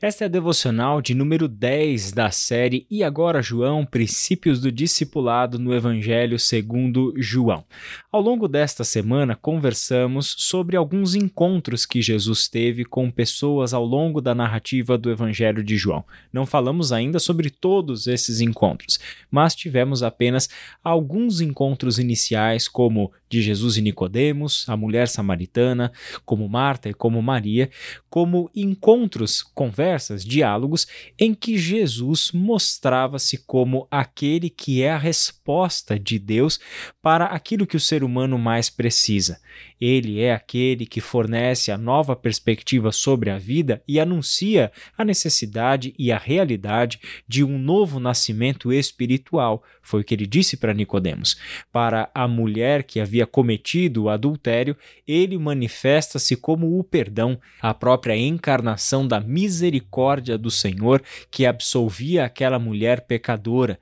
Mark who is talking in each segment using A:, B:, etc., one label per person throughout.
A: Esta é a devocional de número 10 da série E Agora João, Princípios do Discipulado no Evangelho segundo João. Ao longo desta semana, conversamos sobre alguns encontros que Jesus teve com pessoas ao longo da narrativa do Evangelho de João. Não falamos ainda sobre todos esses encontros, mas tivemos apenas alguns encontros iniciais, como de Jesus e Nicodemos, a mulher samaritana, como Marta e como Maria, como encontros, conversas, diálogos em que Jesus mostrava-se como aquele que é a resposta de Deus para aquilo que o ser humano mais precisa. Ele é aquele que fornece a nova perspectiva sobre a vida e anuncia a necessidade e a realidade de um novo nascimento espiritual. Foi o que ele disse para Nicodemos. Para a mulher que havia cometido o adultério, ele manifesta-se como o perdão, a própria encarnação da misericórdia do Senhor que absolvia aquela mulher pecadora.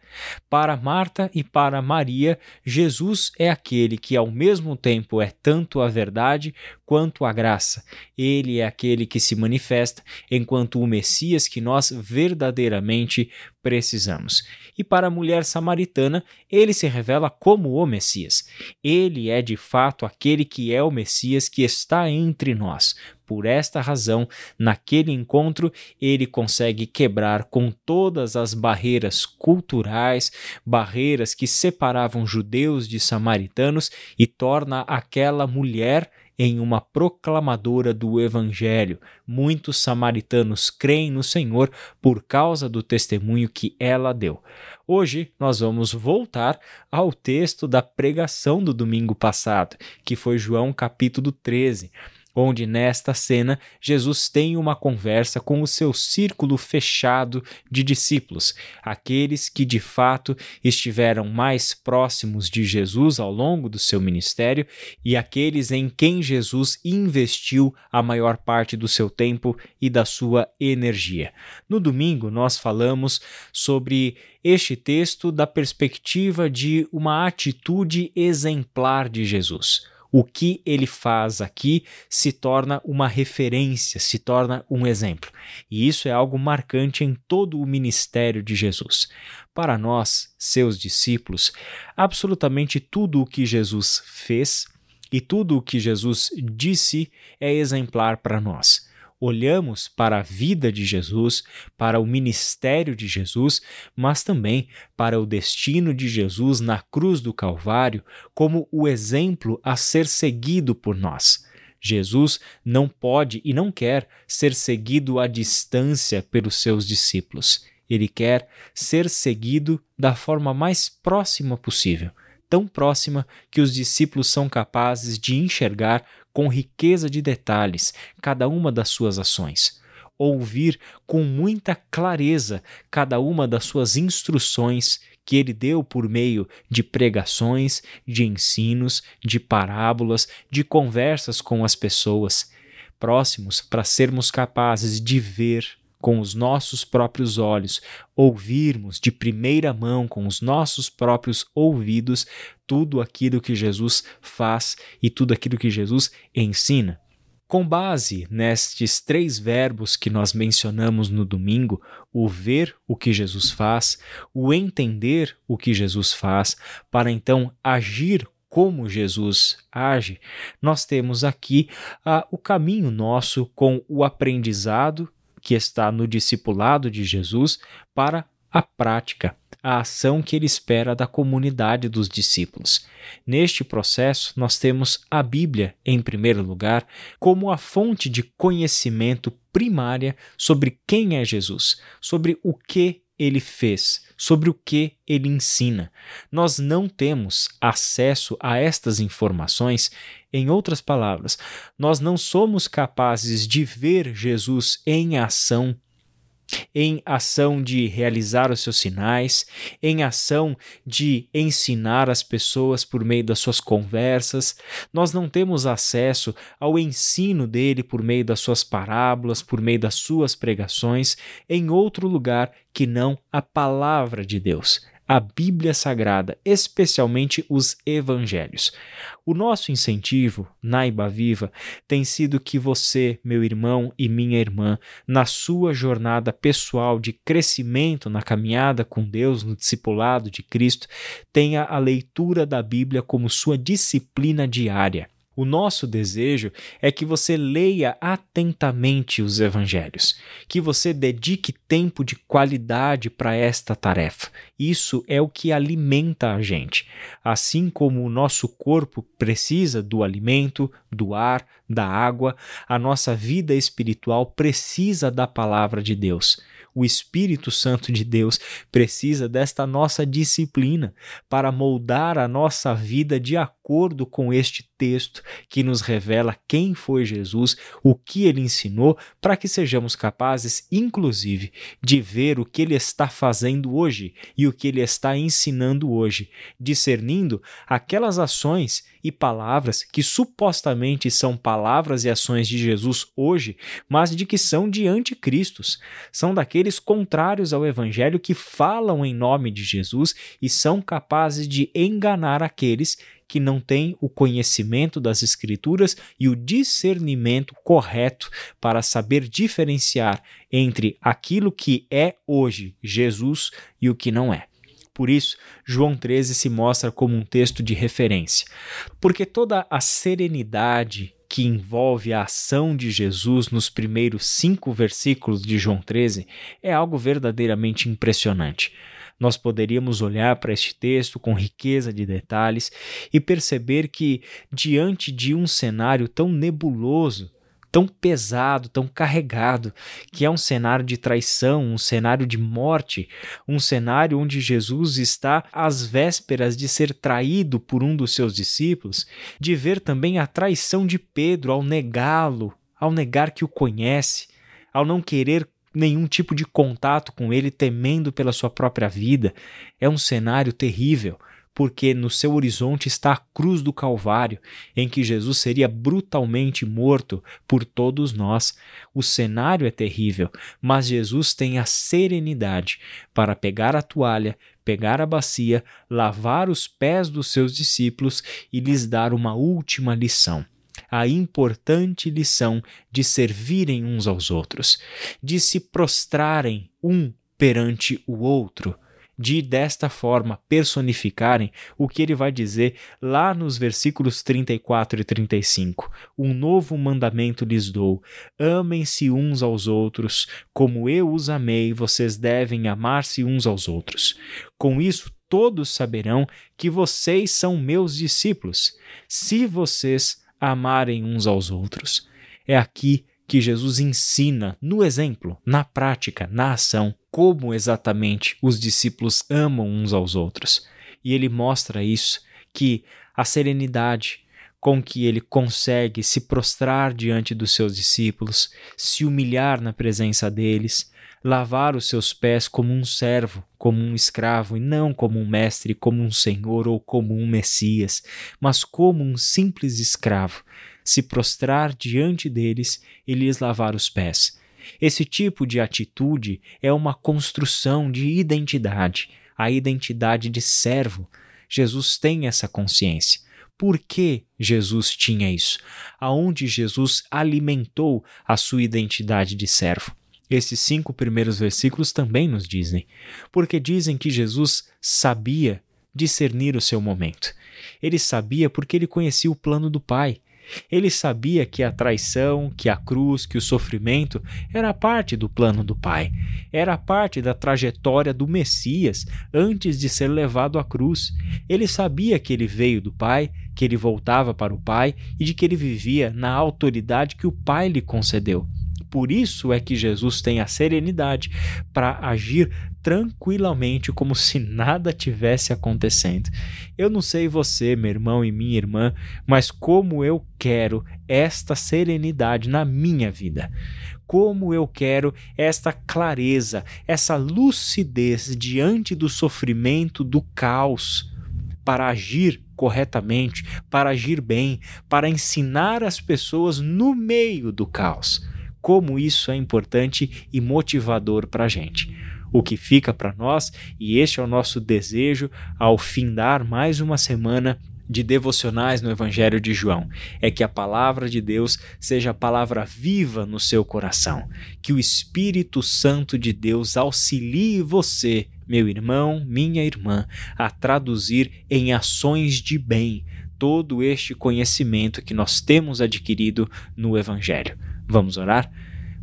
A: Para Marta e para Maria, Jesus é aquele que ao mesmo tempo é tanto a verdade quanto a graça. Ele é aquele que se manifesta enquanto o Messias que nós verdadeiramente precisamos. E para a mulher samaritana, ele se revela como o Messias. Ele é de fato aquele que é o Messias que está entre nós. Por esta razão, naquele encontro, ele consegue quebrar com todas as barreiras culturais, barreiras que separavam judeus de samaritanos e torna aquela mulher em uma proclamadora do Evangelho. Muitos samaritanos creem no Senhor por causa do testemunho que ela deu. Hoje nós vamos voltar ao texto da pregação do domingo passado, que foi João capítulo 13 onde nesta cena Jesus tem uma conversa com o seu círculo fechado de discípulos, aqueles que de fato estiveram mais próximos de Jesus ao longo do seu ministério e aqueles em quem Jesus investiu a maior parte do seu tempo e da sua energia. No domingo, nós falamos sobre este texto da perspectiva de uma atitude exemplar de Jesus o que ele faz aqui se torna uma referência, se torna um exemplo. E isso é algo marcante em todo o ministério de Jesus. Para nós, seus discípulos, absolutamente tudo o que Jesus fez e tudo o que Jesus disse é exemplar para nós olhamos para a vida de Jesus, para o ministério de Jesus, mas também para o destino de Jesus na cruz do Calvário como o exemplo a ser seguido por nós. Jesus não pode e não quer ser seguido à distância pelos seus discípulos. Ele quer ser seguido da forma mais próxima possível tão próxima que os discípulos são capazes de enxergar com riqueza de detalhes cada uma das suas ações, ouvir com muita clareza cada uma das suas instruções que ele deu por meio de pregações, de ensinos, de parábolas, de conversas com as pessoas, próximos para sermos capazes de ver com os nossos próprios olhos, ouvirmos de primeira mão com os nossos próprios ouvidos tudo aquilo que Jesus faz e tudo aquilo que Jesus ensina. Com base nestes três verbos que nós mencionamos no domingo, o ver o que Jesus faz, o entender o que Jesus faz, para então agir como Jesus age, nós temos aqui ah, o caminho nosso com o aprendizado que está no discipulado de Jesus para a prática, a ação que ele espera da comunidade dos discípulos. Neste processo, nós temos a Bíblia, em primeiro lugar, como a fonte de conhecimento primária sobre quem é Jesus, sobre o que ele fez, sobre o que ele ensina. Nós não temos acesso a estas informações. Em outras palavras, nós não somos capazes de ver Jesus em ação em ação de realizar os seus sinais, em ação de ensinar as pessoas por meio das suas conversas. Nós não temos acesso ao ensino dele por meio das suas parábolas, por meio das suas pregações, em outro lugar que não a palavra de Deus. A Bíblia Sagrada, especialmente os evangelhos. O nosso incentivo na Iba Viva tem sido que você, meu irmão e minha irmã, na sua jornada pessoal de crescimento na caminhada com Deus, no discipulado de Cristo, tenha a leitura da Bíblia como sua disciplina diária. O nosso desejo é que você leia atentamente os evangelhos, que você dedique tempo de qualidade para esta tarefa. Isso é o que alimenta a gente. Assim como o nosso corpo precisa do alimento, do ar, da água, a nossa vida espiritual precisa da palavra de Deus o Espírito Santo de Deus precisa desta nossa disciplina para moldar a nossa vida de acordo com este texto que nos revela quem foi Jesus, o que ele ensinou, para que sejamos capazes, inclusive, de ver o que ele está fazendo hoje e o que ele está ensinando hoje, discernindo aquelas ações e palavras que supostamente são palavras e ações de Jesus hoje, mas de que são de anticristos, são daqueles contrários ao evangelho que falam em nome de Jesus e são capazes de enganar aqueles que não têm o conhecimento das Escrituras e o discernimento correto para saber diferenciar entre aquilo que é hoje Jesus e o que não é. Por isso, João 13 se mostra como um texto de referência, porque toda a serenidade que envolve a ação de Jesus nos primeiros cinco versículos de João 13 é algo verdadeiramente impressionante. Nós poderíamos olhar para este texto com riqueza de detalhes e perceber que, diante de um cenário tão nebuloso, tão pesado, tão carregado, que é um cenário de traição, um cenário de morte, um cenário onde Jesus está às vésperas de ser traído por um dos seus discípulos, de ver também a traição de Pedro ao negá-lo, ao negar que o conhece, ao não querer nenhum tipo de contato com ele, temendo pela sua própria vida. É um cenário terrível porque no seu horizonte está a cruz do Calvário, em que Jesus seria brutalmente morto por todos nós. O cenário é terrível, mas Jesus tem a serenidade para pegar a toalha, pegar a bacia, lavar os pés dos seus discípulos e lhes dar uma última lição a importante lição de servirem uns aos outros, de se prostrarem um perante o outro de desta forma personificarem o que ele vai dizer lá nos versículos 34 e 35. Um novo mandamento lhes dou: amem-se uns aos outros, como eu os amei, vocês devem amar-se uns aos outros. Com isso, todos saberão que vocês são meus discípulos, se vocês amarem uns aos outros. É aqui que Jesus ensina no exemplo, na prática, na ação, como exatamente os discípulos amam uns aos outros. E ele mostra isso, que a serenidade com que ele consegue se prostrar diante dos seus discípulos, se humilhar na presença deles, lavar os seus pés como um servo, como um escravo, e não como um mestre, como um senhor ou como um Messias, mas como um simples escravo, se prostrar diante deles e lhes lavar os pés. Esse tipo de atitude é uma construção de identidade, a identidade de servo. Jesus tem essa consciência. Por que Jesus tinha isso? Aonde Jesus alimentou a sua identidade de servo? Esses cinco primeiros versículos também nos dizem, porque dizem que Jesus sabia discernir o seu momento. Ele sabia porque ele conhecia o plano do Pai. Ele sabia que a traição, que a cruz, que o sofrimento era parte do plano do Pai, era parte da trajetória do Messias antes de ser levado à cruz. Ele sabia que ele veio do Pai, que ele voltava para o Pai e de que ele vivia na autoridade que o Pai lhe concedeu. Por isso é que Jesus tem a serenidade para agir tranquilamente, como se nada tivesse acontecendo. Eu não sei você, meu irmão e minha irmã, mas como eu quero esta serenidade na minha vida. Como eu quero esta clareza, essa lucidez diante do sofrimento, do caos, para agir corretamente, para agir bem, para ensinar as pessoas no meio do caos. Como isso é importante e motivador para a gente. O que fica para nós, e este é o nosso desejo ao findar mais uma semana de devocionais no Evangelho de João é que a palavra de Deus seja a palavra viva no seu coração, que o Espírito Santo de Deus auxilie você, meu irmão, minha irmã, a traduzir em ações de bem todo este conhecimento que nós temos adquirido no Evangelho. Vamos orar?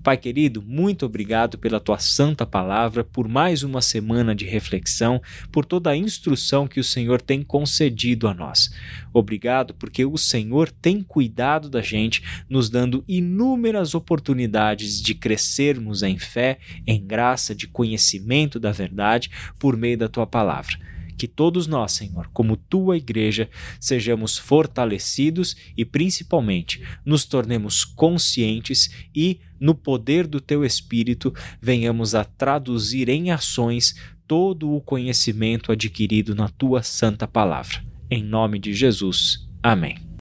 A: Pai querido, muito obrigado pela tua santa palavra, por mais uma semana de reflexão, por toda a instrução que o Senhor tem concedido a nós. Obrigado porque o Senhor tem cuidado da gente, nos dando inúmeras oportunidades de crescermos em fé, em graça, de conhecimento da verdade por meio da tua palavra que todos nós, Senhor, como tua igreja, sejamos fortalecidos e principalmente nos tornemos conscientes e, no poder do teu Espírito, venhamos a traduzir em ações todo o conhecimento adquirido na tua santa palavra. Em nome de Jesus. Amém.